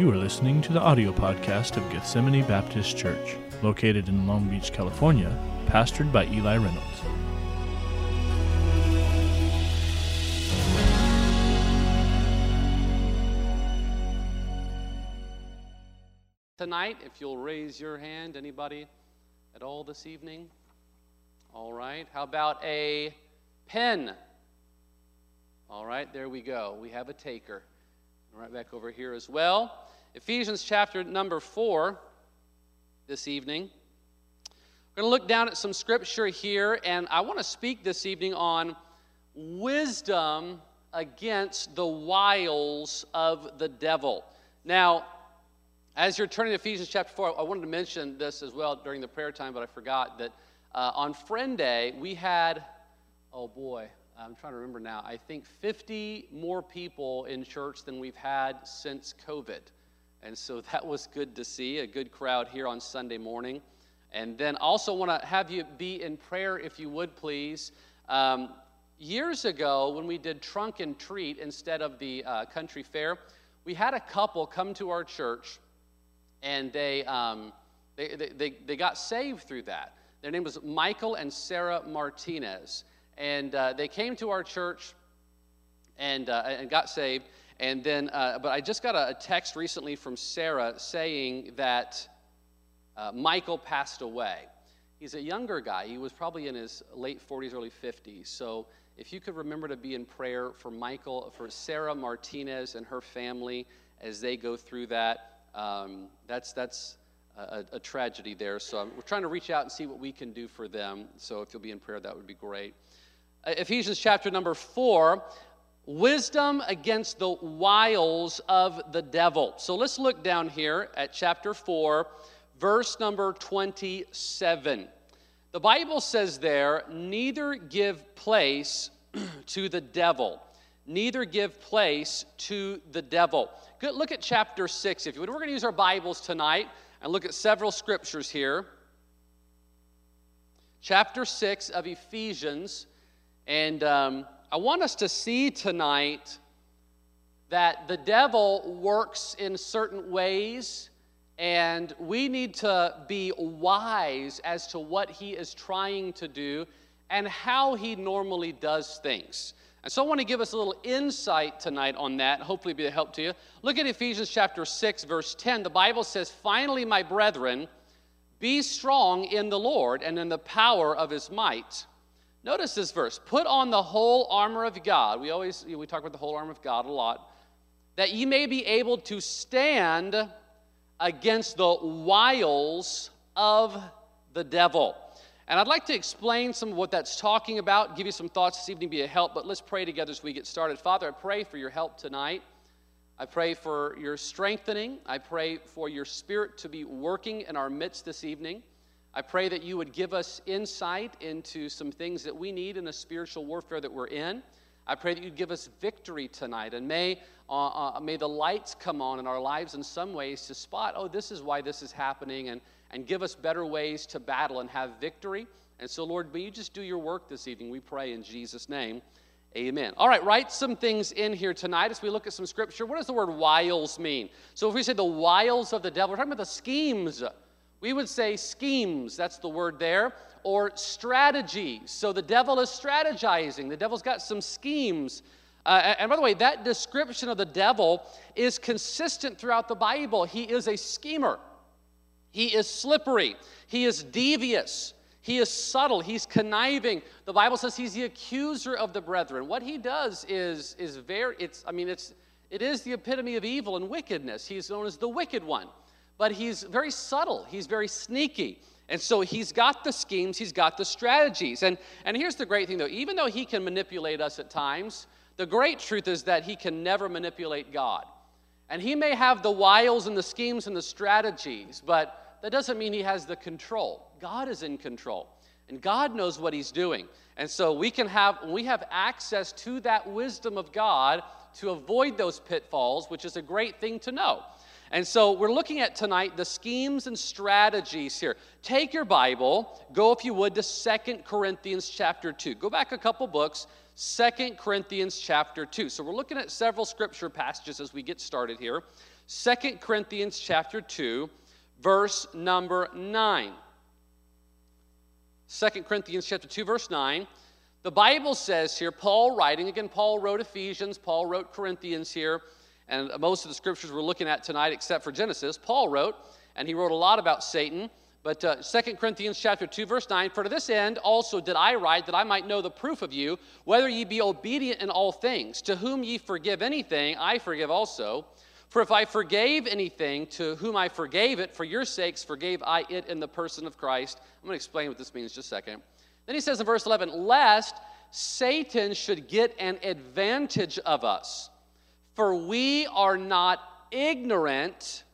You are listening to the audio podcast of Gethsemane Baptist Church, located in Long Beach, California, pastored by Eli Reynolds. Tonight, if you'll raise your hand, anybody at all this evening? All right. How about a pen? All right, there we go. We have a taker. Right back over here as well. Ephesians chapter number four this evening. We're going to look down at some scripture here, and I want to speak this evening on wisdom against the wiles of the devil. Now, as you're turning to Ephesians chapter 4, I wanted to mention this as well during the prayer time, but I forgot that uh, on Friend Day, we had, oh boy, I'm trying to remember now, I think 50 more people in church than we've had since COVID. And so that was good to see, a good crowd here on Sunday morning. And then also want to have you be in prayer, if you would please. Um, years ago, when we did trunk and treat instead of the uh, country fair, we had a couple come to our church and they, um, they, they, they, got saved through that. Their name was Michael and Sarah Martinez and uh, they came to our church and, uh, and got saved. And then, uh, but I just got a, a, text recently from Sarah saying that uh, Michael passed away. He's a younger guy. He was probably in his late 40s, early 50s. So if you could remember to be in prayer for Michael, for Sarah Martinez and her family as they go through that, um, that's, that's a, a, tragedy there. So we're trying to reach out and see what we can do for them. So if you'll be in prayer, that would be great. Uh, Ephesians chapter number four, wisdom against the wiles of the devil. So let's look down here at chapter four, verse number 27. The Bible says there, neither give place to the devil. Neither give place to the devil. Good, look at chapter 6. If you would, we're going to use our Bibles tonight and look at several scriptures here. Chapter 6 of Ephesians, and um, I want us to see tonight that the devil works in certain ways, and we need to be wise as to what he is trying to do and how he normally does things. And so I want to give us a little insight tonight on that, hopefully be a help to you. Look at Ephesians chapter 6, verse 10. The Bible says, Finally, my brethren, be strong in the Lord and in the power of his might. Notice this verse put on the whole armor of God. We always we talk about the whole armor of God a lot. That ye may be able to stand against the wiles of the devil. And I'd like to explain some of what that's talking about, give you some thoughts this evening, be a help, but let's pray together as we get started. Father, I pray for your help tonight. I pray for your strengthening. I pray for your spirit to be working in our midst this evening. I pray that you would give us insight into some things that we need in the spiritual warfare that we're in. I pray that you'd give us victory tonight, and may, uh, uh, may the lights come on in our lives in some ways to spot, oh, this is why this is happening, and, and give us better ways to battle and have victory. And so, Lord, may you just do your work this evening, we pray in Jesus' name. Amen. All right, write some things in here tonight as we look at some scripture. What does the word wiles mean? So, if we say the wiles of the devil, we're talking about the schemes we would say schemes, that's the word there, or strategies. So the devil is strategizing, the devil's got some schemes. Uh, and by the way, that description of the devil is consistent throughout the Bible. He is a schemer, he is slippery, he is devious. He is subtle. He's conniving. The Bible says he's the accuser of the brethren. What he does is, is very, it's, I mean, it's, it is the epitome of evil and wickedness. He's known as the wicked one but he's very subtle, he's very sneaky. And so he's got the schemes, he's got the strategies. And, and here's the great thing though even though he can manipulate us at times, the great truth is that he can never manipulate God. And he may have the wiles and the schemes and the strategies, but that doesn't mean he has the control. God is in control, and God knows what he's doing. And so we can have, we have access to that wisdom of God to avoid those pitfalls, which is a great thing to know. And so we're looking at tonight the schemes and strategies here. Take your Bible, go if you would to Second Corinthians chapter 2. Go back a couple books, Second Corinthians chapter 2. So we're looking at several scripture passages as we get started here. Second Corinthians chapter 2, verse number 9. 2 Corinthians chapter 2, verse 9. The Bible says here, Paul writing, again, Paul wrote Ephesians, Paul wrote Corinthians here, and most of the scriptures we're looking at tonight, except for Genesis, Paul wrote, and he wrote a lot about Satan. But uh, 2 Corinthians chapter 2, verse 9, For to this end also did I write, that I might know the proof of you, whether ye be obedient in all things. To whom ye forgive anything, I forgive also. For if I forgave anything, to whom I forgave it, for your sakes forgave I it in the person of Christ. I'm going to explain what this means just a second. Then he says in verse 11, Lest Satan should get an advantage of us, for we are not ignorant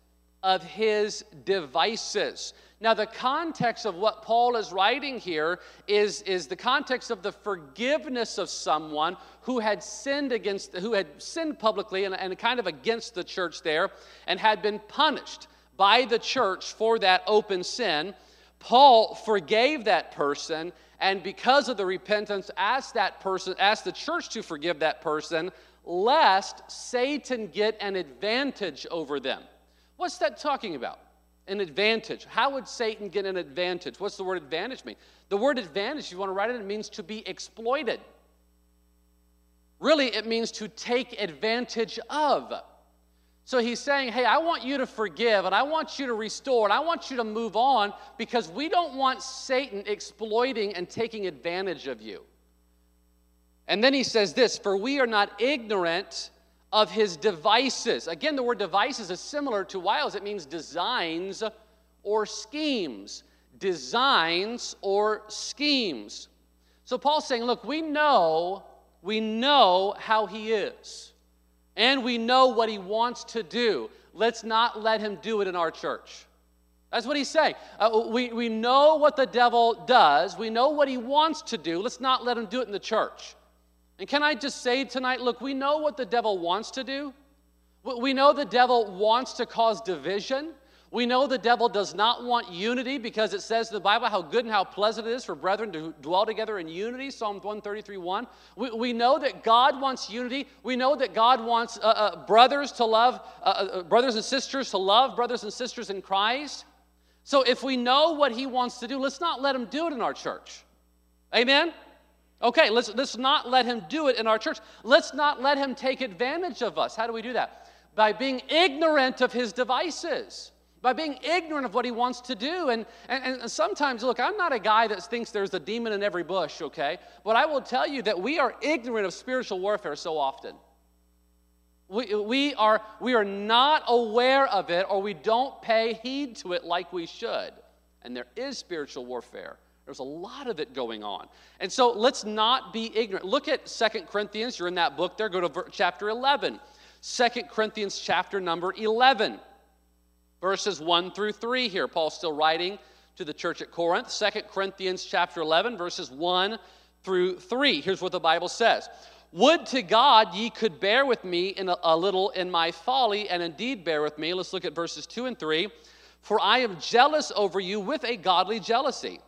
of his devices. Now, the context of what Paul is writing here is, is the context of the forgiveness of someone who had sinned against, who had sinned publicly and, and kind of against the church there and had been punished by the church for that open sin. Paul forgave that person, and because of the repentance, asked that person, asked the church to forgive that person, lest Satan get an advantage over them. What's that talking about? An advantage. How would Satan get an advantage? What's the word advantage mean? The word advantage, you want to write it, it means to be exploited. Really, it means to take advantage of. So he's saying, Hey, I want you to forgive and I want you to restore and I want you to move on because we don't want Satan exploiting and taking advantage of you. And then he says this For we are not ignorant of his devices. Again, the word devices is similar to wiles, it means designs or schemes. Designs or schemes. So Paul's saying, look, we know, we know how he is, and we know what he wants to do. Let's not let him do it in our church. That's what he's saying. Uh, we, we know what the devil does, we know what he wants to do. Let's not let him do it in the church. And can I just say tonight look, we know what the devil wants to do. We know the devil wants to cause division. We know the devil does not want unity because it says in the Bible how good and how pleasant it is for brethren to dwell together in unity, Psalm 133 1. We, we know that God wants unity. We know that God wants uh, uh, brothers to love, uh, uh brothers and sisters to love brothers and sisters in Christ. So if we know what he wants to do, let's not let him do it in our church. Amen? Okay, let's, let's not let him do it in our church. Let's not let him take advantage of us. How do we do that? By being ignorant of his devices, by being ignorant of what he wants to do. And, and, and sometimes, look, I'm not a guy that thinks there's a demon in every bush, okay? But I will tell you that we are ignorant of spiritual warfare so often. We, we, are, we are not aware of it or we don't pay heed to it like we should. And there is spiritual warfare. There's a lot of it going on. And so let's not be ignorant. Look at Second Corinthians. You're in that book there. Go to chapter 11. 2 Corinthians chapter number 11, verses 1 through 3 here. Paul's still writing to the church at Corinth. 2 Corinthians chapter 11, verses 1 through 3. Here's what the Bible says. Would to God ye could bear with me in a, a little in my folly, and indeed bear with me. Let's look at verses 2 and 3. For I am jealous over you with a godly jealousy.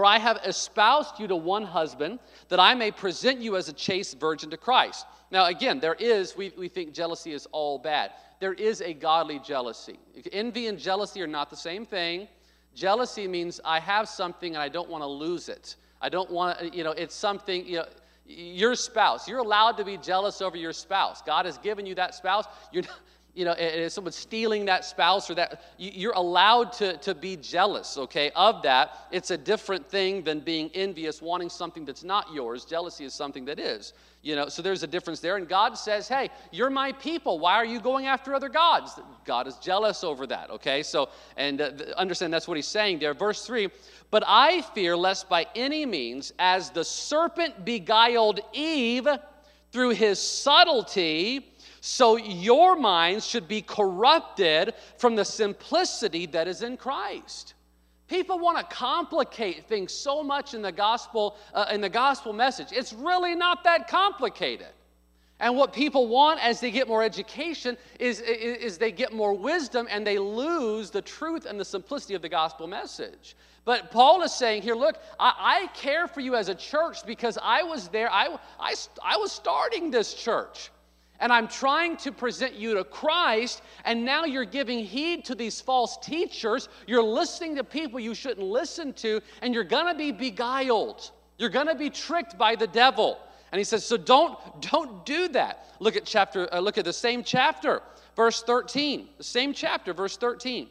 For I have espoused you to one husband, that I may present you as a chaste virgin to Christ. Now, again, there is, we, we think jealousy is all bad. There is a godly jealousy. Envy and jealousy are not the same thing. Jealousy means I have something and I don't want to lose it. I don't want to, you know, it's something, you know, your spouse. You're allowed to be jealous over your spouse. God has given you that spouse. You're not, you know, if someone's stealing that spouse or that, you're allowed to, to be jealous, okay, of that. It's a different thing than being envious, wanting something that's not yours. Jealousy is something that is, you know, so there's a difference there. And God says, hey, you're my people. Why are you going after other gods? God is jealous over that, okay? So, and uh, understand that's what he's saying there. Verse 3 But I fear lest by any means, as the serpent beguiled Eve through his subtlety, so your minds should be corrupted from the simplicity that is in Christ. People want to complicate things so much in the gospel uh, in the gospel message. It's really not that complicated. And what people want as they get more education is, is, is, they get more wisdom and they lose the truth and the simplicity of the gospel message. But Paul is saying here, look, I, I care for you as a church because I was there, I, I, I was starting this church. And I'm trying to present you to Christ, and now you're giving heed to these false teachers. You're listening to people you shouldn't listen to, and you're gonna be beguiled. You're gonna be tricked by the devil. And he says, so don't, don't do that. Look at chapter, uh, look at the same chapter, verse 13. The same chapter, verse 13.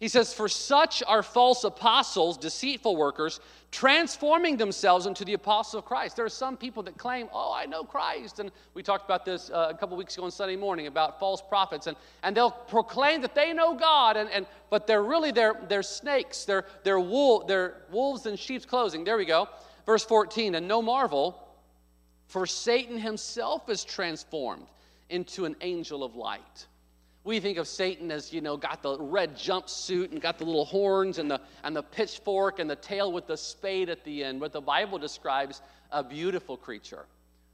He says, For such are false apostles, deceitful workers, transforming themselves into the apostle of Christ. There are some people that claim, Oh, I know Christ. And we talked about this uh, a couple weeks ago on Sunday morning about false prophets. And, and they'll proclaim that they know God, and, and, but they're really they're, they're snakes. They're, they're, wool, they're wolves in sheep's clothing. There we go. Verse 14. And no marvel, for Satan himself is transformed into an angel of light. We think of Satan as, you know, got the red jumpsuit and got the little horns and the, and the pitchfork and the tail with the spade at the end. But the Bible describes a beautiful creature.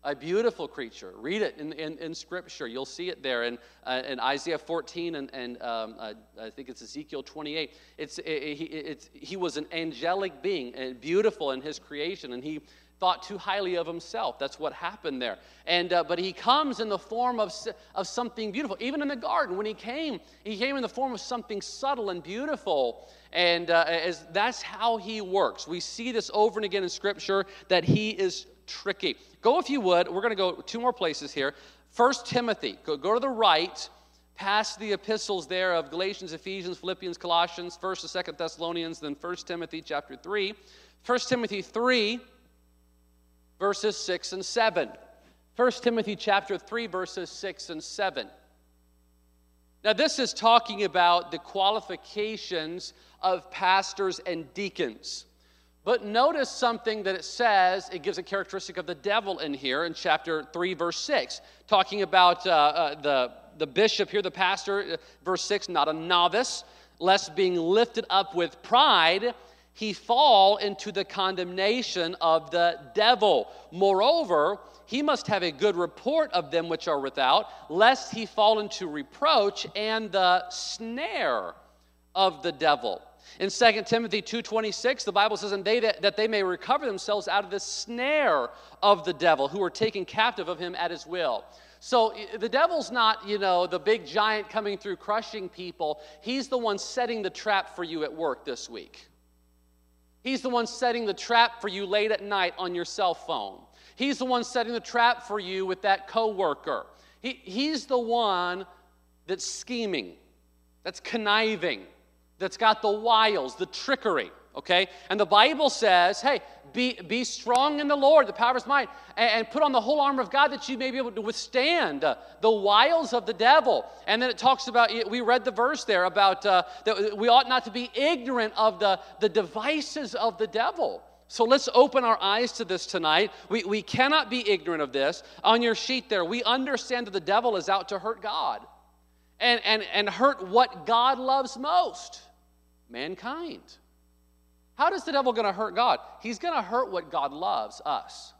A beautiful creature. Read it in, in, in Scripture. You'll see it there in, uh, in Isaiah 14 and, and um, uh, I think it's Ezekiel 28. It's, it, it, it's, he was an angelic being, and beautiful in his creation, and he thought too highly of himself. That's what happened there. And uh, but he comes in the form of, of something beautiful. Even in the garden, when he came, he came in the form of something subtle and beautiful. And uh, as that's how he works. We see this over and again in Scripture that he is tricky. Go if you would. We're going to go two more places here. First Timothy. Go, go to the right past the epistles there of Galatians, Ephesians, Philippians, Colossians, 1st and 2nd Thessalonians, then 1 Timothy chapter 3. 1 Timothy 3 verses 6 and 7. 1 Timothy chapter 3 verses 6 and 7. Now this is talking about the qualifications of pastors and deacons. But notice something that it says, it gives a characteristic of the devil in here in chapter 3, verse 6, talking about uh, uh, the, the bishop here, the pastor, uh, verse 6, not a novice, lest being lifted up with pride, he fall into the condemnation of the devil. Moreover, he must have a good report of them which are without, lest he fall into reproach and the snare of the devil. In 2 Timothy 2:26, the Bible says, "And they that, that they may recover themselves out of the snare of the devil, who are taken captive of him at his will." So the devil's not, you know, the big giant coming through crushing people. He's the one setting the trap for you at work this week. He's the one setting the trap for you late at night on your cell phone. He's the one setting the trap for you with that coworker. He, he's the one that's scheming, that's conniving, that's got the wiles, the trickery okay? And the Bible says, hey, be, be strong in the Lord, the power of his might, and, and put on the whole armor of God that you may be able to withstand uh, the wiles of the devil. And then it talks about, we read the verse there about uh, that we ought not to be ignorant of the, the devices of the devil. So let's open our eyes to this tonight. We, we cannot be ignorant of this. On your sheet there, we understand that the devil is out to hurt God and, and, and hurt what God loves most mankind. How does the devil going to hurt God? He's going to hurt what God loves, us.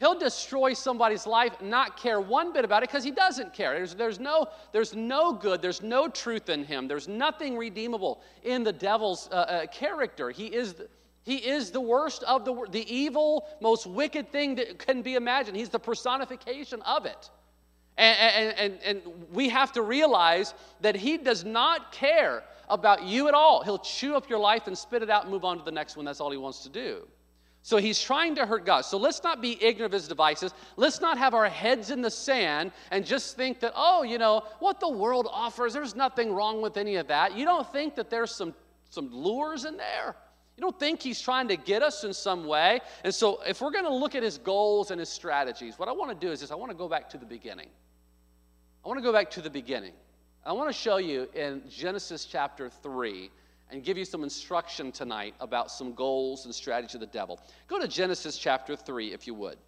He'll destroy somebody's life, not care one bit about it because he doesn't care. There's, there's, no, there's no good, there's no truth in him, there's nothing redeemable in the devil's uh, uh, character. He is, the, he is the worst of the, the evil, most wicked thing that can be imagined. He's the personification of it. And, and, and, we have to realize that he does not care about you at all. He'll chew up your life and spit it out and move on to the next one. That's all he wants to do. So he's trying to hurt God. So let's not be ignorant of his devices. Let's not have our heads in the sand and just think that, oh, you know, what the world offers, there's nothing wrong with any of that. You don't think that there's some, some lures in there? You don't think he's trying to get us in some way? And so if we're going to look at his goals and his strategies, what I want to do is this I want to go back to the beginning. I want to go back to the beginning. I want to show you in Genesis chapter 3 and give you some instruction tonight about some goals and strategy of the devil. Go to Genesis chapter 3, if you would.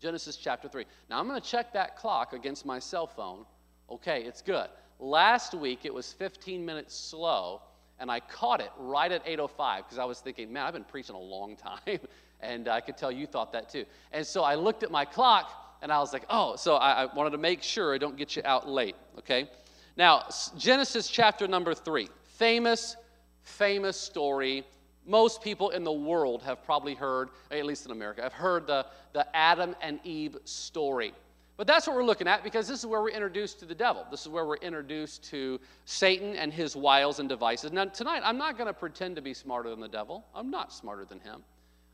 Genesis chapter 3. Now, I'm going to check that clock against my cell phone. Okay, it's good. Last week, it was 15 minutes slow, and I caught it right at 8.05 because I was thinking, man, I've been preaching a long time, and I could tell you thought that too. And so I looked at my clock, And I was like, oh, so I, I wanted to make sure I don't get you out late, okay? Now, Genesis chapter number three, famous, famous story. Most people in the world have probably heard, at least in America, have heard the, the Adam and Eve story. But that's what we're looking at because this is where we're introduced to the devil. This is where we're introduced to Satan and his wiles and devices. Now, tonight, I'm not going to pretend to be smarter than the devil. I'm not smarter than him.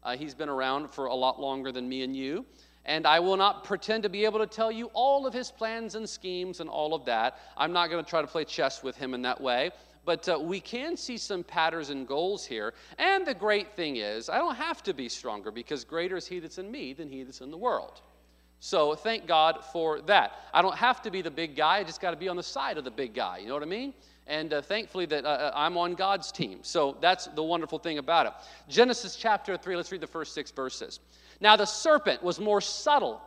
Uh, he's been around for a lot longer than me and you. And I will not pretend to be able to tell you all of his plans and schemes and all of that. I'm not going to try to play chess with him in that way. But uh, we can see some patterns and goals here. And the great thing is, I don't have to be stronger because greater is he that's in me than he that's in the world. So thank God for that. I don't have to be the big guy, I just got to be on the side of the big guy. You know what I mean? And uh, thankfully that uh, uh, I'm on God's team. So that's the wonderful thing about it. Genesis chapter 3, let's read the first six verses. Now the serpent was more subtle.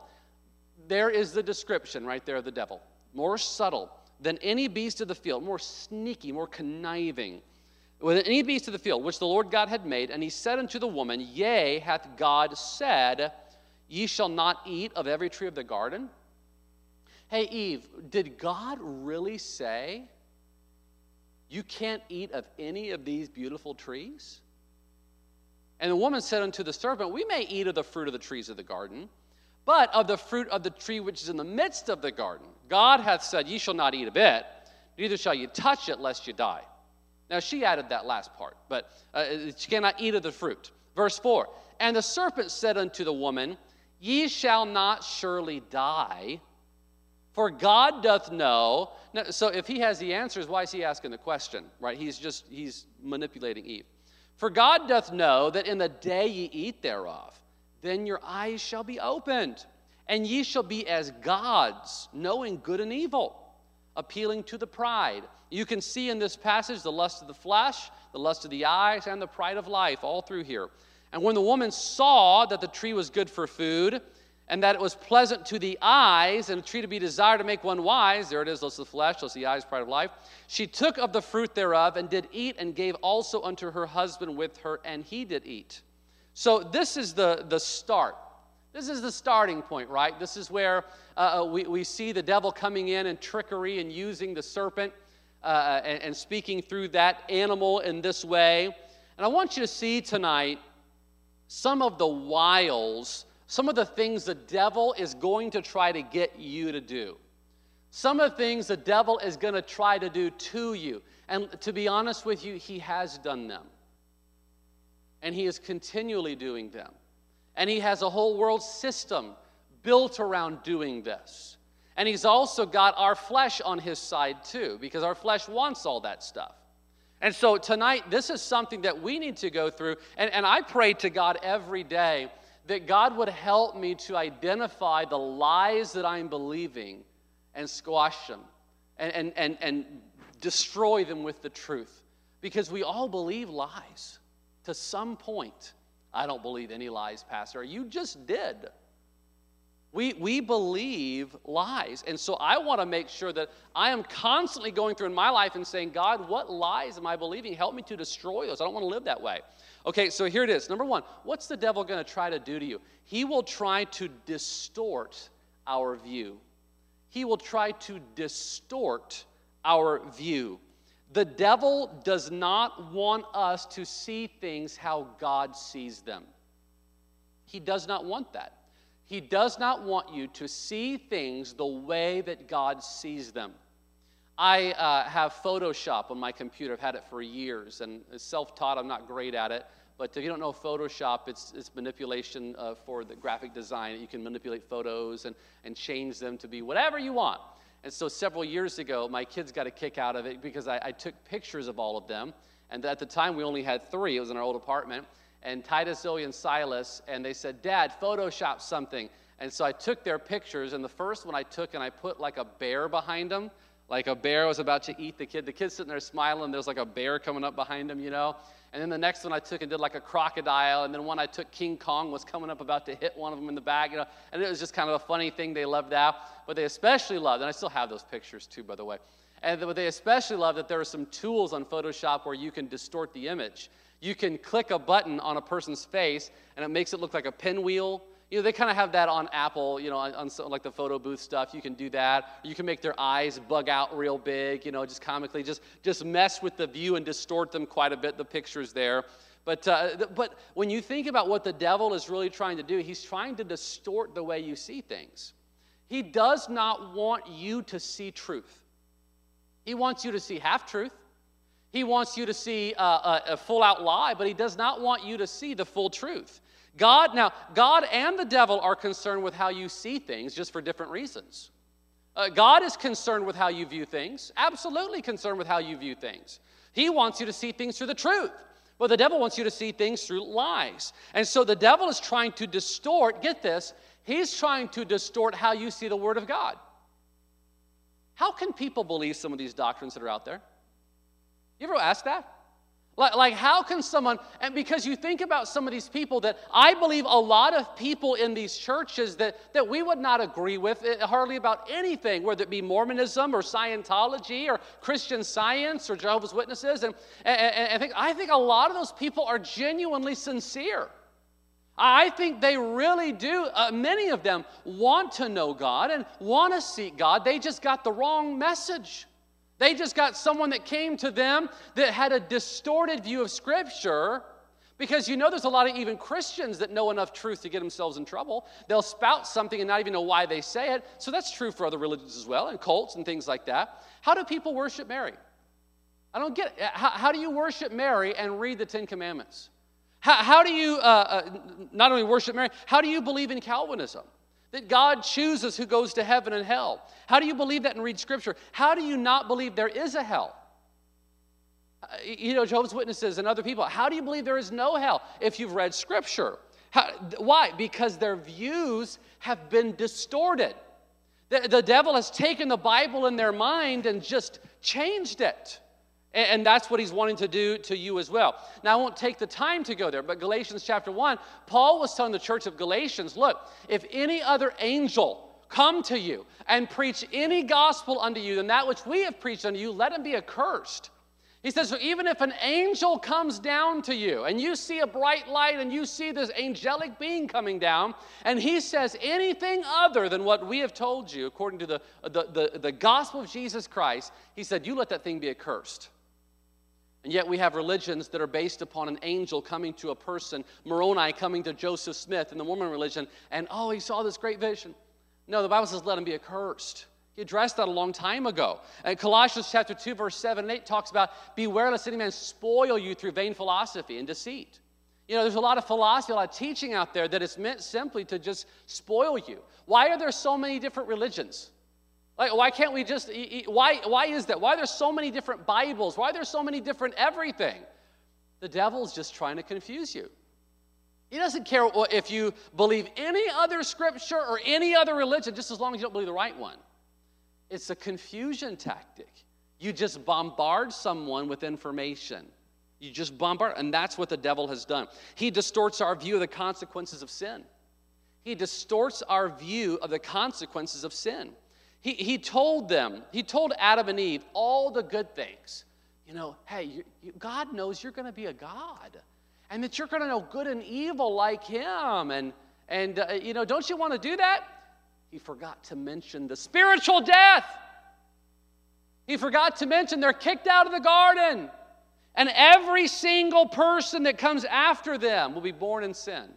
There is the description right there of the devil. More subtle than any beast of the field, more sneaky, more conniving than any beast of the field which the Lord God had made. And he said unto the woman, Yea, hath God said, Ye shall not eat of every tree of the garden. Hey, Eve, did God really say you can't eat of any of these beautiful trees? And the woman said unto the serpent, We may eat of the fruit of the trees of the garden, but of the fruit of the tree which is in the midst of the garden, God hath said, Ye shall not eat of it, neither shall you touch it, lest you die. Now she added that last part, but uh, she cannot eat of the fruit. Verse 4 And the serpent said unto the woman, Ye shall not surely die, for God doth know. Now, so if he has the answers, why is he asking the question? Right? He's just he's manipulating Eve. For God doth know that in the day ye eat thereof, then your eyes shall be opened, and ye shall be as gods, knowing good and evil, appealing to the pride. You can see in this passage the lust of the flesh, the lust of the eyes, and the pride of life all through here. And when the woman saw that the tree was good for food, and that it was pleasant to the eyes, and a tree to be desired to make one wise, there it is, lust of the flesh, lust of the eyes, pride of life, she took of the fruit thereof, and did eat, and gave also unto her husband with her, and he did eat. So this is the, the start. This is the starting point, right? This is where uh, uh we, we see the devil coming in and trickery and using the serpent uh, and, and speaking through that animal in this way. And I want you to see tonight some of the wiles, some of the things the devil is going to try to get you to do. Some of the things the devil is going to try to do to you. And to be honest with you, he has done them. And he is continually doing them. And he has a whole world system built around doing this. And he's also got our flesh on his side too, because our flesh wants all that stuff. And so tonight, this is something that we need to go through. And, and I pray to God every day that God would help me to identify the lies that I'm believing and squash them and, and, and, and destroy them with the truth. Because we all believe lies to some point. I don't believe any lies, Pastor. You just did. We, we believe lies. And so I want to make sure that I am constantly going through in my life and saying, God, what lies am I believing? Help me to destroy those. I don't want to live that way. Okay, so here it is. Number one, what's the devil going to try to do to you? He will try to distort our view. He will try to distort our view. The devil does not want us to see things how God sees them. He does not want that. He does not want you to see things the way that God sees them. I uh, have Photoshop on my computer. I've had it for years, and self taught, I'm not great at it. But if you don't know Photoshop, it's, it's manipulation uh, for the graphic design. You can manipulate photos and, and change them to be whatever you want. And so several years ago, my kids got a kick out of it because I, I took pictures of all of them. And at the time, we only had three. It was in our old apartment and Titus, Zoe, and Silas, and they said, Dad, Photoshop something. And so I took their pictures, and the first one I took and I put like a bear behind them, like a bear was about to eat the kid. The kid's sitting there smiling, there's like a bear coming up behind him, you know. And then the next one I took and did like a crocodile, and then one I took King Kong was coming up about to hit one of them in the back, you know. And it was just kind of a funny thing they loved that. But they especially loved, and I still have those pictures too, by the way. And what they especially loved that there are some tools on Photoshop where you can distort the image. You can click a button on a person's face and it makes it look like a pinwheel. You know, they kind of have that on Apple, you know, on, on like the photo booth stuff. You can do that. You can make their eyes bug out real big, you know, just comically, just, just mess with the view and distort them quite a bit, the pictures there. But, uh, but when you think about what the devil is really trying to do, he's trying to distort the way you see things. He does not want you to see truth. He wants you to see half truth. He wants you to see a, a, a full out lie, but he does not want you to see the full truth. God, now, God and the devil are concerned with how you see things just for different reasons. Uh, God is concerned with how you view things, absolutely concerned with how you view things. He wants you to see things through the truth. But the devil wants you to see things through lies. And so the devil is trying to distort, get this, he's trying to distort how you see the Word of God. How can people believe some of these doctrines that are out there? You ever ask that? Like, like, how can someone, and because you think about some of these people that I believe a lot of people in these churches that, that we would not agree with eh, hardly about anything, whether it be Mormonism or Scientology or Christian Science or Jehovah's Witnesses. And, and, and I, think, I think a lot of those people are genuinely sincere. I think they really do, uh, many of them want to know God and want to seek God. They just got the wrong message. They just got someone that came to them that had a distorted view of Scripture. Because you know, there's a lot of even Christians that know enough truth to get themselves in trouble. They'll spout something and not even know why they say it. So that's true for other religions as well, and cults and things like that. How do people worship Mary? I don't get it. How, how do you worship Mary and read the Ten Commandments? How, how do you uh, uh, not only worship Mary, how do you believe in Calvinism? That God chooses who goes to heaven and hell. How do you believe that and read Scripture? How do you not believe there is a hell? Uh, you know, Jehovah's Witnesses and other people, how do you believe there is no hell if you've read Scripture? How, why? Because their views have been distorted. The, the devil has taken the Bible in their mind and just changed it. And that's what he's wanting to do to you as well. Now, I won't take the time to go there, but Galatians chapter 1, Paul was telling the church of Galatians look, if any other angel come to you and preach any gospel unto you than that which we have preached unto you, let him be accursed. He says, so even if an angel comes down to you and you see a bright light and you see this angelic being coming down, and he says anything other than what we have told you, according to the, the, the, the gospel of Jesus Christ, he said, you let that thing be accursed. And yet we have religions that are based upon an angel coming to a person, Moroni coming to Joseph Smith in the Mormon religion, and oh, he saw this great vision. No, the Bible says, let him be accursed. He addressed that a long time ago. And Colossians chapter 2, verse 7 and 8 talks about beware lest any man spoil you through vain philosophy and deceit. You know, there's a lot of philosophy, a lot of teaching out there that is meant simply to just spoil you. Why are there so many different religions? Like, why can't we just, why, why is that? Why are there so many different Bibles? Why are there so many different everything? The devil's just trying to confuse you. He doesn't care if you believe any other scripture or any other religion, just as long as you don't believe the right one. It's a confusion tactic. You just bombard someone with information. You just bombard, and that's what the devil has done. He distorts our view of the consequences of sin. He distorts our view of the consequences of sin. He, he told them, he told Adam and Eve all the good things. You know, hey, you, you, God knows you're going to be a God and that you're going to know good and evil like him. And, and uh, you know, don't you want to do that? He forgot to mention the spiritual death. He forgot to mention they're kicked out of the garden. And every single person that comes after them will be born in sin.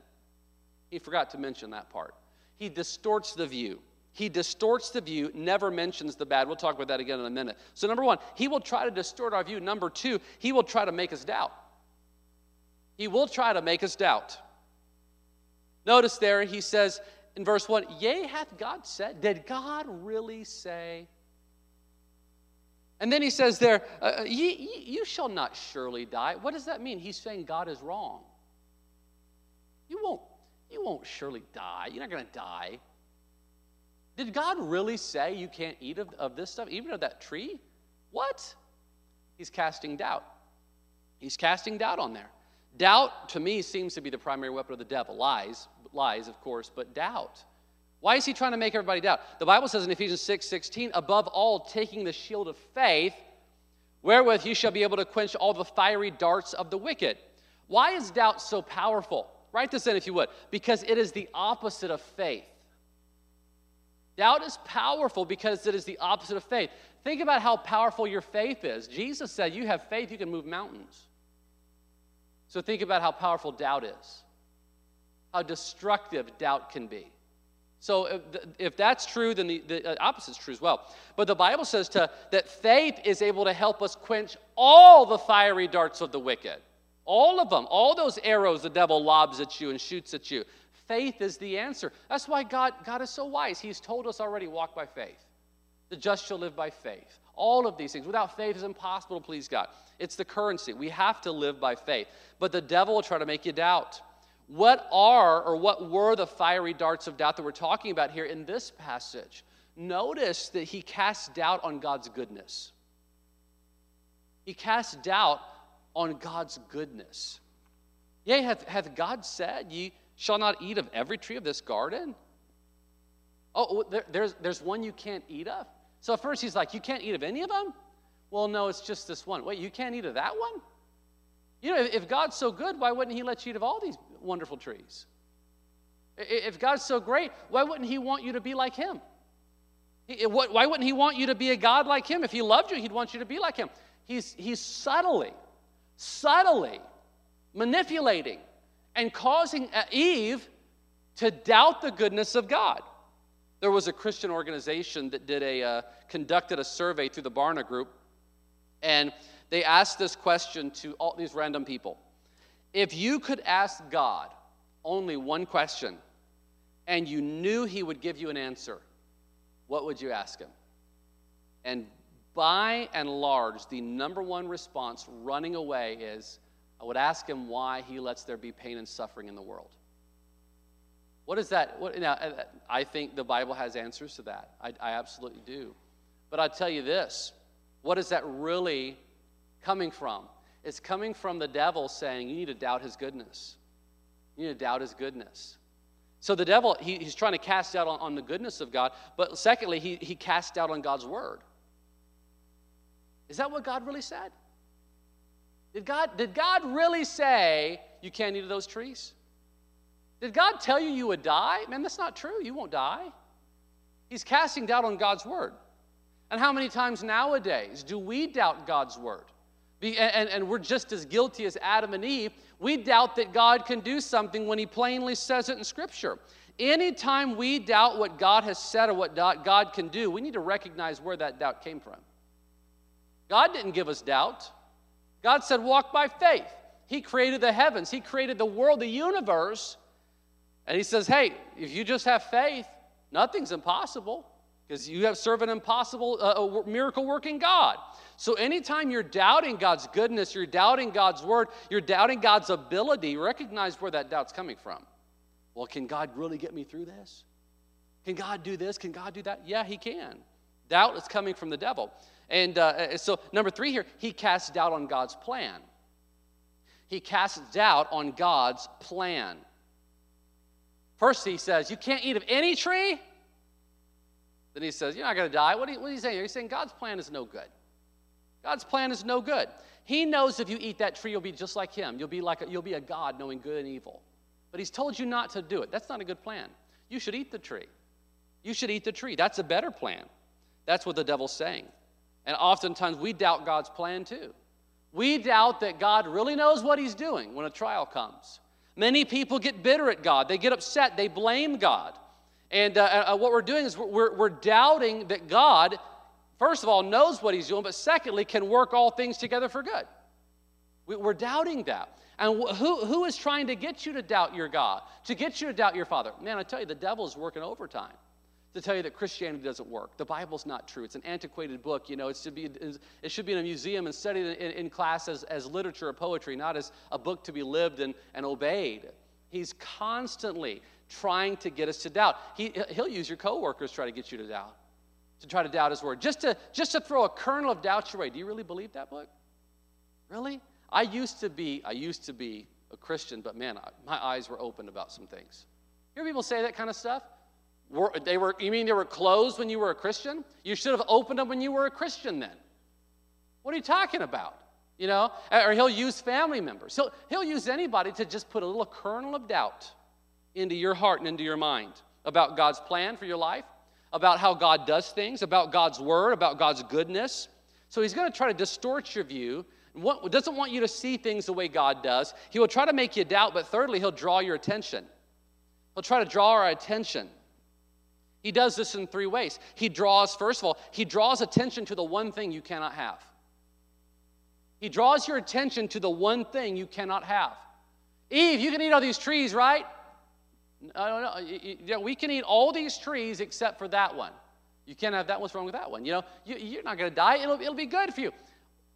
He forgot to mention that part. He distorts the view. He distorts the view, never mentions the bad. We'll talk about that again in a minute. So, number one, he will try to distort our view. Number two, he will try to make us doubt. He will try to make us doubt. Notice there, he says in verse 1 Yea, hath God said? Did God really say? And then he says there, uh, ye, ye, You shall not surely die. What does that mean? He's saying God is wrong. You won't, you won't surely die. You're not going to die. Did God really say you can't eat of, of this stuff, even of that tree? What? He's casting doubt. He's casting doubt on there. Doubt, to me, seems to be the primary weapon of the devil. Lies, lies, of course, but doubt. Why is he trying to make everybody doubt? The Bible says in Ephesians 6 16, above all, taking the shield of faith, wherewith you shall be able to quench all the fiery darts of the wicked. Why is doubt so powerful? Write this in if you would, because it is the opposite of faith. Doubt is powerful because it is the opposite of faith. Think about how powerful your faith is. Jesus said, You have faith, you can move mountains. So think about how powerful doubt is, how destructive doubt can be. So if, if that's true, then the, the uh, opposite is true as well. But the Bible says to, that faith is able to help us quench all the fiery darts of the wicked. All of them, all those arrows the devil lobs at you and shoots at you. Faith is the answer. That's why God, God is so wise. He's told us already walk by faith. The just shall live by faith. All of these things. Without faith, it's impossible to please God. It's the currency. We have to live by faith. But the devil will try to make you doubt. What are or what were the fiery darts of doubt that we're talking about here in this passage? Notice that he casts doubt on God's goodness. He casts doubt on God's goodness. Yea, hath, hath God said, Ye shall not eat of every tree of this garden? Oh, there, there's, there's one you can't eat of? So at first he's like, You can't eat of any of them? Well, no, it's just this one. Wait, you can't eat of that one? You know, if God's so good, why wouldn't he let you eat of all these wonderful trees? If God's so great, why wouldn't he want you to be like him? Why wouldn't he want you to be a God like him? If he loved you, he'd want you to be like him. He's, he's subtly, subtly manipulating and causing Eve to doubt the goodness of God. There was a Christian organization that did a, uh, conducted a survey through the Barna Group, and they asked this question to all these random people If you could ask God only one question and you knew He would give you an answer, what would you ask Him? And by and large, the number one response running away is I would ask Him why He lets there be pain and suffering in the world. What is that? What, now, I think the Bible has answers to that. I, I absolutely do. But I tell you this what is that really coming from? It's coming from the devil saying, You need to doubt his goodness. You need to doubt his goodness. So the devil, he, he's trying to cast out on, on, the goodness of God, but secondly, he, he cast out on God's word. Is that what God really said? Did God, did God really say you can't eat of those trees? Did God tell you you would die? Man, that's not true. You won't die. He's casting doubt on God's word. And how many times nowadays do we doubt God's word? and, and we're just as guilty as Adam and Eve. We doubt that God can do something when He plainly says it in Scripture. Anytime we doubt what God has said or what God can do, we need to recognize where that doubt came from. God didn't give us doubt. God said, walk by faith. He created the heavens, He created the world, the universe. And He says, hey, if you just have faith, nothing's impossible because you have served an impossible, uh, miracle working God. So anytime you're doubting God's goodness, you're doubting God's word, you're doubting God's ability, recognize where that doubt's coming from. Well, can God really get me through this? Can God do this? Can God do that? Yeah, He can. Doubt is coming from the devil. And uh, so, number three here, he casts doubt on God's plan. He casts doubt on God's plan. First, he says, You can't eat of any tree. Then he says, You're not going to die. What are, you, what are you saying? He's saying God's plan is no good. God's plan is no good. He knows if you eat that tree, you'll be just like him. You'll be like a, you'll be a God knowing good and evil. But he's told you not to do it. That's not a good plan. You should eat the tree. You should eat the tree. That's a better plan. That's what the devil's saying. And oftentimes we doubt God's plan too. We doubt that God really knows what he's doing when a trial comes. Many people get bitter at God. They get upset. They blame God. And uh, uh, what we're doing is we're, we're doubting that God first of all, knows what he's doing, but secondly, can work all things together for good. We, are doubting that. And who, who is trying to get you to doubt your God, to get you to doubt your Father? Man, I tell you, the devil is working overtime to tell you that Christianity doesn't work. The Bible's not true. It's an antiquated book. You know, it should be, it should be in a museum and studied in, in class as, as literature or poetry, not as a book to be lived and, and obeyed. He's constantly trying to get us to doubt. He, he'll use your coworkers to try to get you to doubt to try to doubt his word, just to, just to throw a kernel of doubt your way. Do you really believe that book? Really? I used to be, I used to be a Christian, but man, my eyes were opened about some things. Hear people say that kind of stuff? Were, they were, you mean they were closed when you were a Christian? You should have opened them when you were a Christian then. What are you talking about? You know, or he'll use family members. He'll, he'll use anybody to just put a little kernel of doubt into your heart and into your mind about God's plan for your life, about how God does things, about God's word, about God's goodness. So he's going to try to distort your view. Doesn't want you to see things the way God does. He will try to make you doubt, but thirdly, he'll draw your attention. He'll try to draw our attention. He does this in three ways. He draws, first of all, he draws attention to the one thing you cannot have. He draws your attention to the one thing you cannot have. Eve, you can eat all these trees, right? I don't know. Yeah, we can eat all these trees except for that one. You can't have that. What's wrong with that one? You know, you, are not going to die. It'll, it'll be good for you.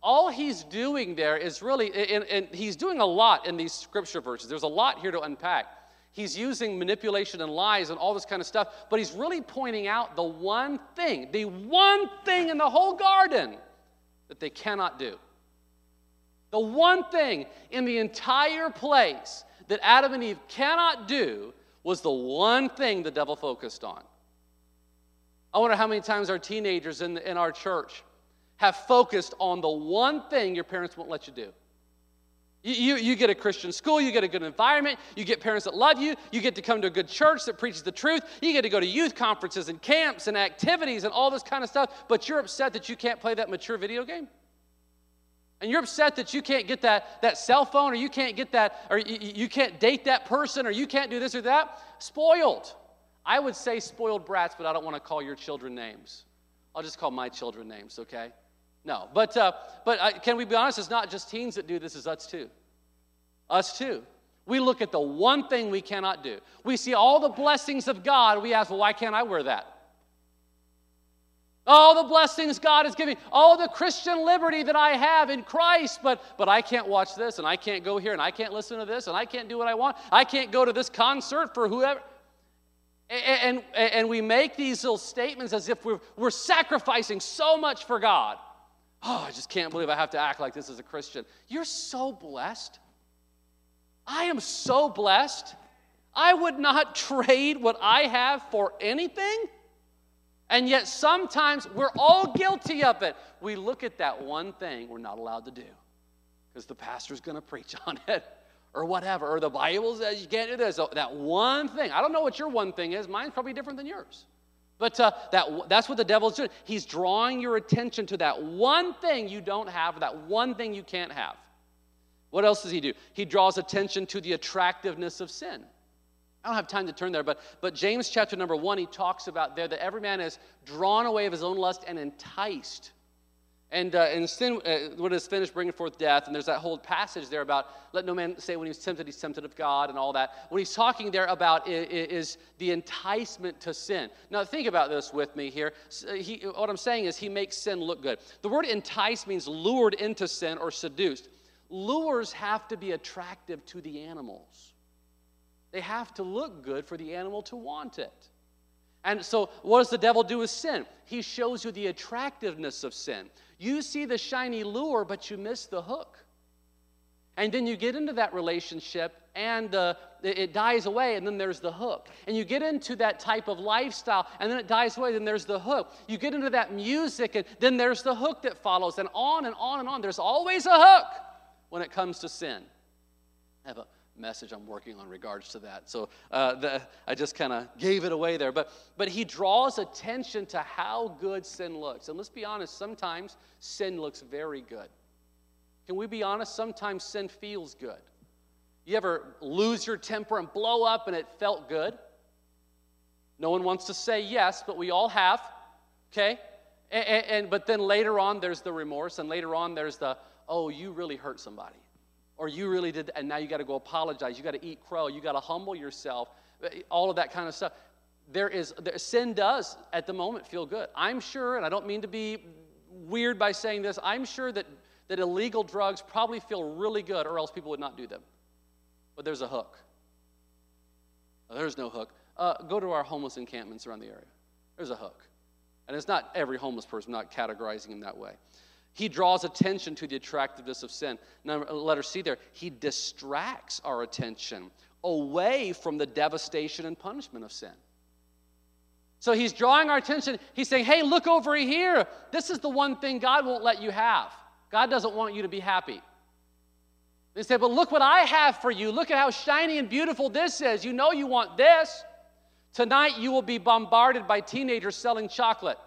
All he's doing there is really, and, and he's doing a lot in these scripture verses. There's a lot here to unpack. He's using manipulation and lies and all this kind of stuff, but he's really pointing out the one thing, the one thing in the whole garden that they cannot do. The one thing in the entire place that Adam and Eve cannot do was the one thing the devil focused on. I wonder how many times our teenagers in, the, in our church have focused on the one thing your parents won't let you do. You, you, get a Christian school, you get a good environment, you get parents that love you, you get to come to a good church that preaches the truth, you get to go to youth conferences and camps and activities and all this kind of stuff, but you're upset that you can't play that mature video game? And you're upset that you can't get that, that cell phone or you can't get that, or you, you can't date that person or you can't do this or that? Spoiled. I would say spoiled brats, but I don't want to call your children names. I'll just call my children names, okay? No, but, uh, but uh, can we be honest? It's not just teens that do this, it's us too. Us too. We look at the one thing we cannot do. We see all the blessings of God. We ask, well, why can't I wear that? All the blessings God is giving, all the Christian liberty that I have in Christ, but, but I can't watch this, and I can't go here, and I can't listen to this, and I can't do what I want. I can't go to this concert for whoever. And, and, and we make these little statements as if we're, we're sacrificing so much for God. Oh, I just can't believe I have to act like this as a Christian. You're so blessed. I am so blessed. I would not trade what I have for anything. And yet, sometimes we're all guilty of it. We look at that one thing we're not allowed to do because the pastor's going to preach on it or whatever, or the Bible says you can't do this. So that one thing. I don't know what your one thing is. Mine's probably different than yours. But uh, that, that's what the devil's doing. He's drawing your attention to that one thing you don't have, that one thing you can't have. What else does he do? He draws attention to the attractiveness of sin. I don't have time to turn there, but, but James chapter number one, he talks about there that every man is drawn away of his own lust and enticed and, uh, and sin, uh, when it's finished, bringing forth death. And there's that whole passage there about let no man say when he's tempted, he's tempted of God and all that. What he's talking there about is, is the enticement to sin. Now, think about this with me here. Uh, he, what I'm saying is he makes sin look good. The word entice means lured into sin or seduced. Lures have to be attractive to the animals, they have to look good for the animal to want it. And so, what does the devil do with sin? He shows you the attractiveness of sin. You see the shiny lure, but you miss the hook. And then you get into that relationship and uh, it dies away, and then there's the hook. And you get into that type of lifestyle, and then it dies away, and then there's the hook. You get into that music, and then there's the hook that follows, and on and on and on. There's always a hook when it comes to sin. I have a message I'm working on regards to that. So uh, the, I just kind of gave it away there. But, but he draws attention to how good sin looks. And let's be honest, sometimes sin looks very good. Can we be honest? Sometimes sin feels good. You ever lose your temper and blow up and it felt good? No one wants to say yes, but we all have, okay? And, and, and but then later on, there's the remorse, and later on, there's the, oh, you really hurt somebody or you really did, and now you got to go apologize. You got to eat crow. You got to humble yourself. All of that kind of stuff. There is there, sin does at the moment feel good. I'm sure, and I don't mean to be weird by saying this. I'm sure that that illegal drugs probably feel really good, or else people would not do them. But there's a hook. there's no hook. Uh, go to our homeless encampments around the area. There's a hook. And it's not every homeless person, I'm not categorizing them that way. He draws attention to the attractiveness of sin. Now, letter C there, he distracts our attention away from the devastation and punishment of sin. So he's drawing our attention. He's saying, hey, look over here. This is the one thing God won't let you have. God doesn't want you to be happy. They say, But look what I have for you. Look at how shiny and beautiful this is. You know you want this. Tonight you will be bombarded by teenagers selling chocolate.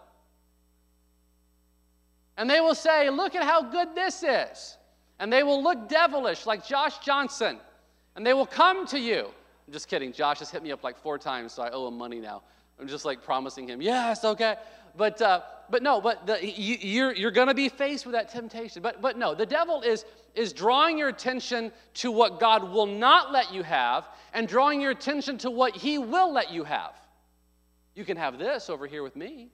And they will say, Look at how good this is. And they will look devilish like Josh Johnson. And they will come to you. I'm just kidding. Josh has hit me up like four times, so I owe him money now. I'm just like promising him, yes, okay. But, uh, but no, but the, you, you're, you're going to be faced with that temptation. But, but no, the devil is, is drawing your attention to what God will not let you have and drawing your attention to what he will let you have. You can have this over here with me.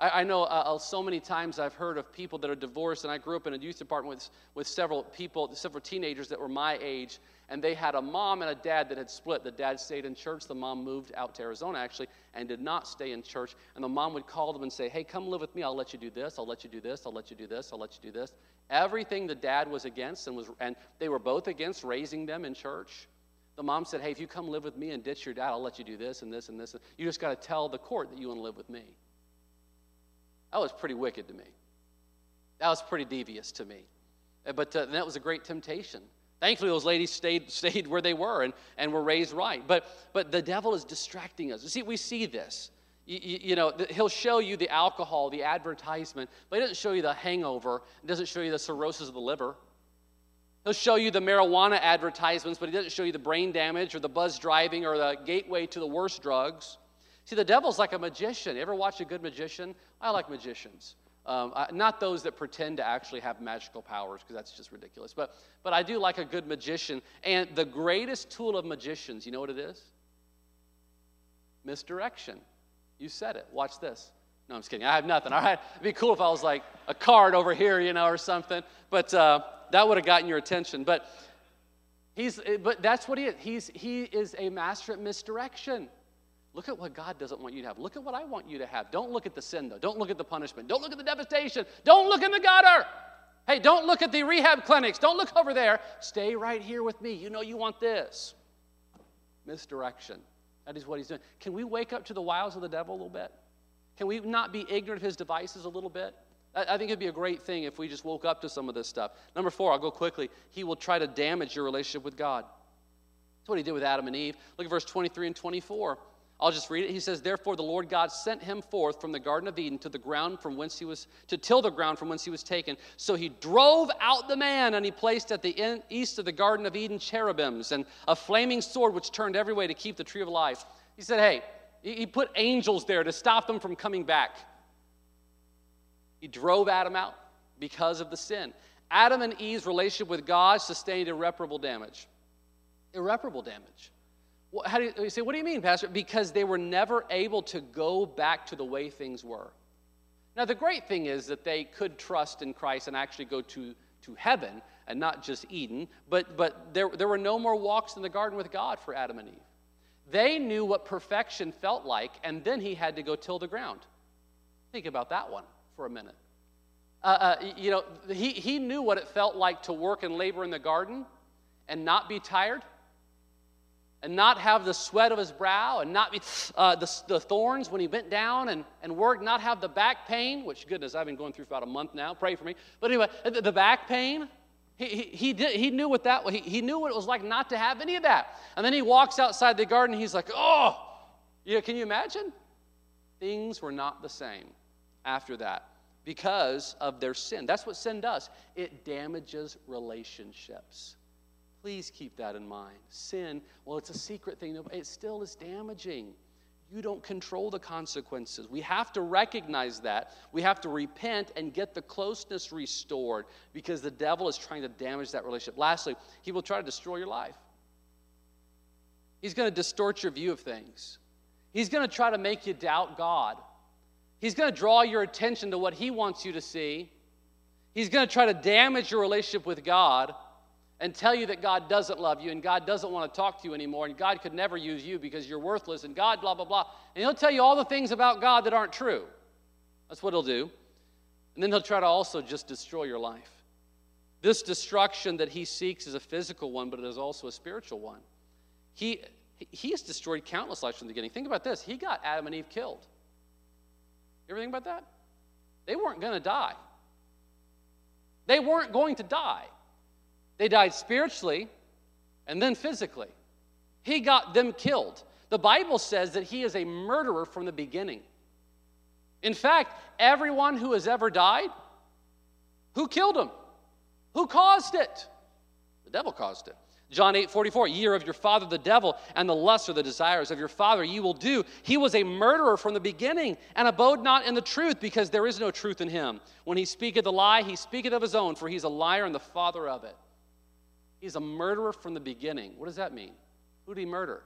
I, I know uh, uh, so many times I've heard of people that are divorced, and I grew up in a youth department with, with several people, several teenagers that were my age, and they had a mom and a dad that had split. The dad stayed in church, the mom moved out to Arizona actually, and did not stay in church. And the mom would call them and say, Hey, come live with me. I'll let you do this, I'll let you do this, I'll let you do this, I'll let you do this. Everything the dad was against, and, was, and they were both against raising them in church. The mom said, Hey, if you come live with me and ditch your dad, I'll let you do this and this and this. You just got to tell the court that you want to live with me. That was pretty wicked to me. That was pretty devious to me. Uh, but uh, that was a great temptation. Thankfully, those ladies stayed, stayed where they were and, and were raised right. But, but the devil is distracting us. You see, we see this. You, you, you, know, he'll show you the alcohol, the advertisement, but he doesn't show you the hangover. He doesn't show you the cirrhosis of the liver. He'll show you the marijuana advertisements, but he doesn't show you the brain damage or the buzz driving or the gateway to the worst drugs. See, the devil's like a magician. You ever watch a good magician? I like magicians. Um, I, not those that pretend to actually have magical powers, because that's just ridiculous. But, but I do like a good magician. And the greatest tool of magicians, you know what it is? Misdirection. You said it. Watch this. No, I'm just kidding. I have nothing. All right. It'd be cool if I was like a card over here, you know, or something. But uh, that would have gotten your attention. But he's, but that's what he is. He's, he is a master at misdirection. Look at what God doesn't want you to have. Look at what I want you to have. Don't look at the sin, though. Don't look at the punishment. Don't look at the devastation. Don't look in the gutter. Hey, don't look at the rehab clinics. Don't look over there. Stay right here with me. You know you want this. Misdirection. That is what he's doing. Can we wake up to the wiles of the devil a little bit? Can we not be ignorant of his devices a little bit? I think it'd be a great thing if we just woke up to some of this stuff. Number four, I'll go quickly. He will try to damage your relationship with God. That's what he did with Adam and Eve. Look at verse 23 and 24. I'll just read it. He says, Therefore the Lord God sent him forth from the Garden of Eden to the ground from whence he was, to till the ground from whence he was taken. So he drove out the man, and he placed at the east of the Garden of Eden cherubims and a flaming sword which turned every way to keep the tree of life. He said, Hey, he put angels there to stop them from coming back. He drove Adam out because of the sin. Adam and Eve's relationship with God sustained irreparable damage. Irreparable damage. How do you, you say, what do you mean, Pastor? Because they were never able to go back to the way things were. Now, the great thing is that they could trust in Christ and actually go to, to heaven and not just Eden, but, but there, there were no more walks in the garden with God for Adam and Eve. They knew what perfection felt like, and then he had to go till the ground. Think about that one for a minute. Uh, uh, you know, he, he knew what it felt like to work and labor in the garden and not be tired and not have the sweat of his brow and not be uh, the, the thorns when he bent down and, and worked, not have the back pain, which, goodness, I've been going through for about a month now. Pray for me. But anyway, the, the back pain, he, he, he, did, he knew what that he, he knew what it was like not to have any of that. And then he walks outside the garden, he's like, oh, yeah, can you imagine? Things were not the same after that because of their sin. That's what sin does. It damages relationships. Please keep that in mind. Sin, well, it's a secret thing, it still is damaging. You don't control the consequences. We have to recognize that. We have to repent and get the closeness restored because the devil is trying to damage that relationship. Lastly, he will try to destroy your life. He's going to distort your view of things. He's going to try to make you doubt God. He's going to draw your attention to what he wants you to see. He's going to try to damage your relationship with God and tell you that God doesn't love you and God doesn't want to talk to you anymore and God could never use you because you're worthless and God, blah, blah, blah. And he'll tell you all the things about God that aren't true. That's what he'll do. And then he'll try to also just destroy your life. This destruction that he seeks is a physical one, but it is also a spiritual one. He, he has destroyed countless lives from the beginning. Think about this. He got Adam and Eve killed. You ever think about that? They weren't going to die. They weren't going to die. They died spiritually and then physically. He got them killed. The Bible says that he is a murderer from the beginning. In fact, everyone who has ever died, who killed him? Who caused it? The devil caused it. John 8 44, ye are of your father the devil, and the lusts or the desires of your father ye will do. He was a murderer from the beginning, and abode not in the truth, because there is no truth in him. When he speaketh a lie, he speaketh of his own, for he's a liar and the father of it. He's a murderer from the beginning. What does that mean? Who did he murder?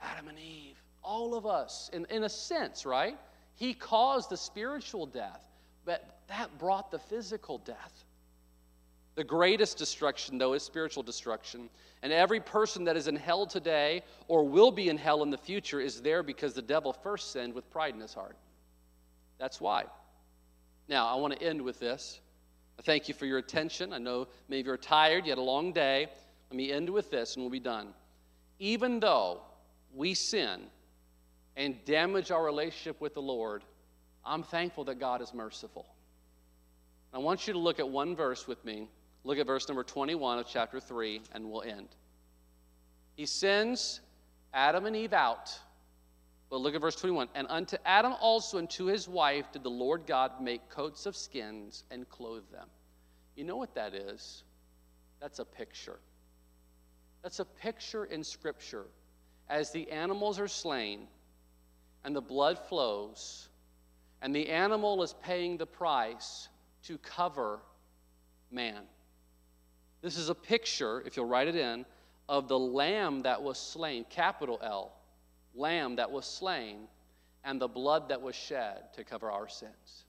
Adam and Eve. All of us, in, in a sense, right? He caused the spiritual death, but that brought the physical death. The greatest destruction, though, is spiritual destruction. And every person that is in hell today or will be in hell in the future is there because the devil first sinned with pride in his heart. That's why. Now, I want to end with this. I thank you for your attention. I know maybe you're tired, you had a long day. Let me end with this and we'll be done. Even though we sin and damage our relationship with the Lord, I'm thankful that God is merciful. I want you to look at one verse with me. Look at verse number 21 of chapter 3, and we'll end. He sends Adam and Eve out. But look at verse 21. And unto Adam also and to his wife did the Lord God make coats of skins and clothe them. You know what that is? That's a picture. That's a picture in Scripture. As the animals are slain and the blood flows, and the animal is paying the price to cover man. This is a picture, if you'll write it in, of the lamb that was slain, capital L, lamb that was slain, and the blood that was shed to cover our sins.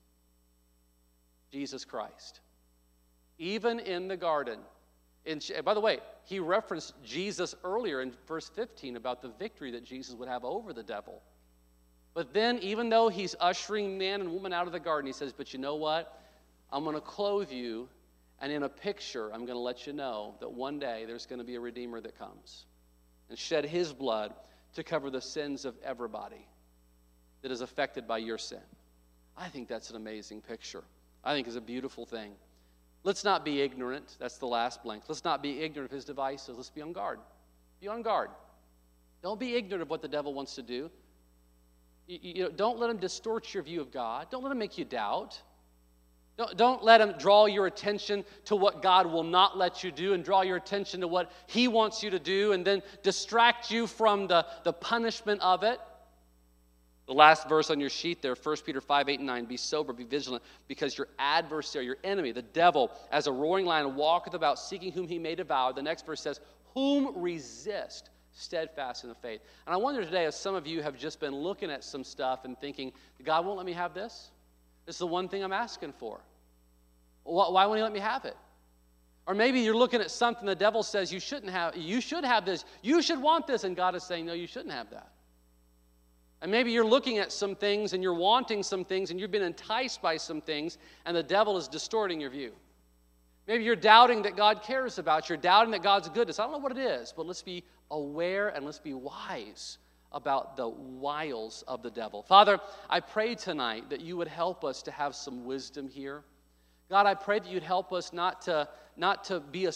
Jesus Christ. Even in the garden, in, by the way, he referenced Jesus earlier in verse 15 about the victory that Jesus would have over the devil. But then, even though he's ushering man and woman out of the garden, he says, But you know what? I'm going to clothe you, and in a picture, I'm going to let you know that one day there's going to be a Redeemer that comes and shed his blood to cover the sins of everybody that is affected by your sin. I think that's an amazing picture. I think it's a beautiful thing. Let's not be ignorant. That's the last blank. Let's not be ignorant of his devices. Let's be on guard. Be on guard. Don't be ignorant of what the devil wants to do. You, you know, don't let him distort your view of God. Don't let him make you doubt. Don't, don't let him draw your attention to what God will not let you do and draw your attention to what he wants you to do and then distract you from the, the punishment of it. The last verse on your sheet there, 1 Peter 5, 8, and 9. Be sober, be vigilant, because your adversary, your enemy, the devil, as a roaring lion, walketh about seeking whom he may devour. The next verse says, Whom resist steadfast in the faith. And I wonder today, as some of you have just been looking at some stuff and thinking, God won't let me have this? Is the one thing I'm asking for. Why won't He let me have it? Or maybe you're looking at something the devil says you shouldn't have, you should have this, you should want this, and God is saying, no, you shouldn't have that. And maybe you're looking at some things and you're wanting some things and you've been enticed by some things, and the devil is distorting your view. Maybe you're doubting that God cares about you, you're doubting that God's goodness. I don't know what it is, but let's be aware and let's be wise about the wiles of the devil. Father, I pray tonight that you would help us to have some wisdom here. God, I pray that you'd help us not to, not to be a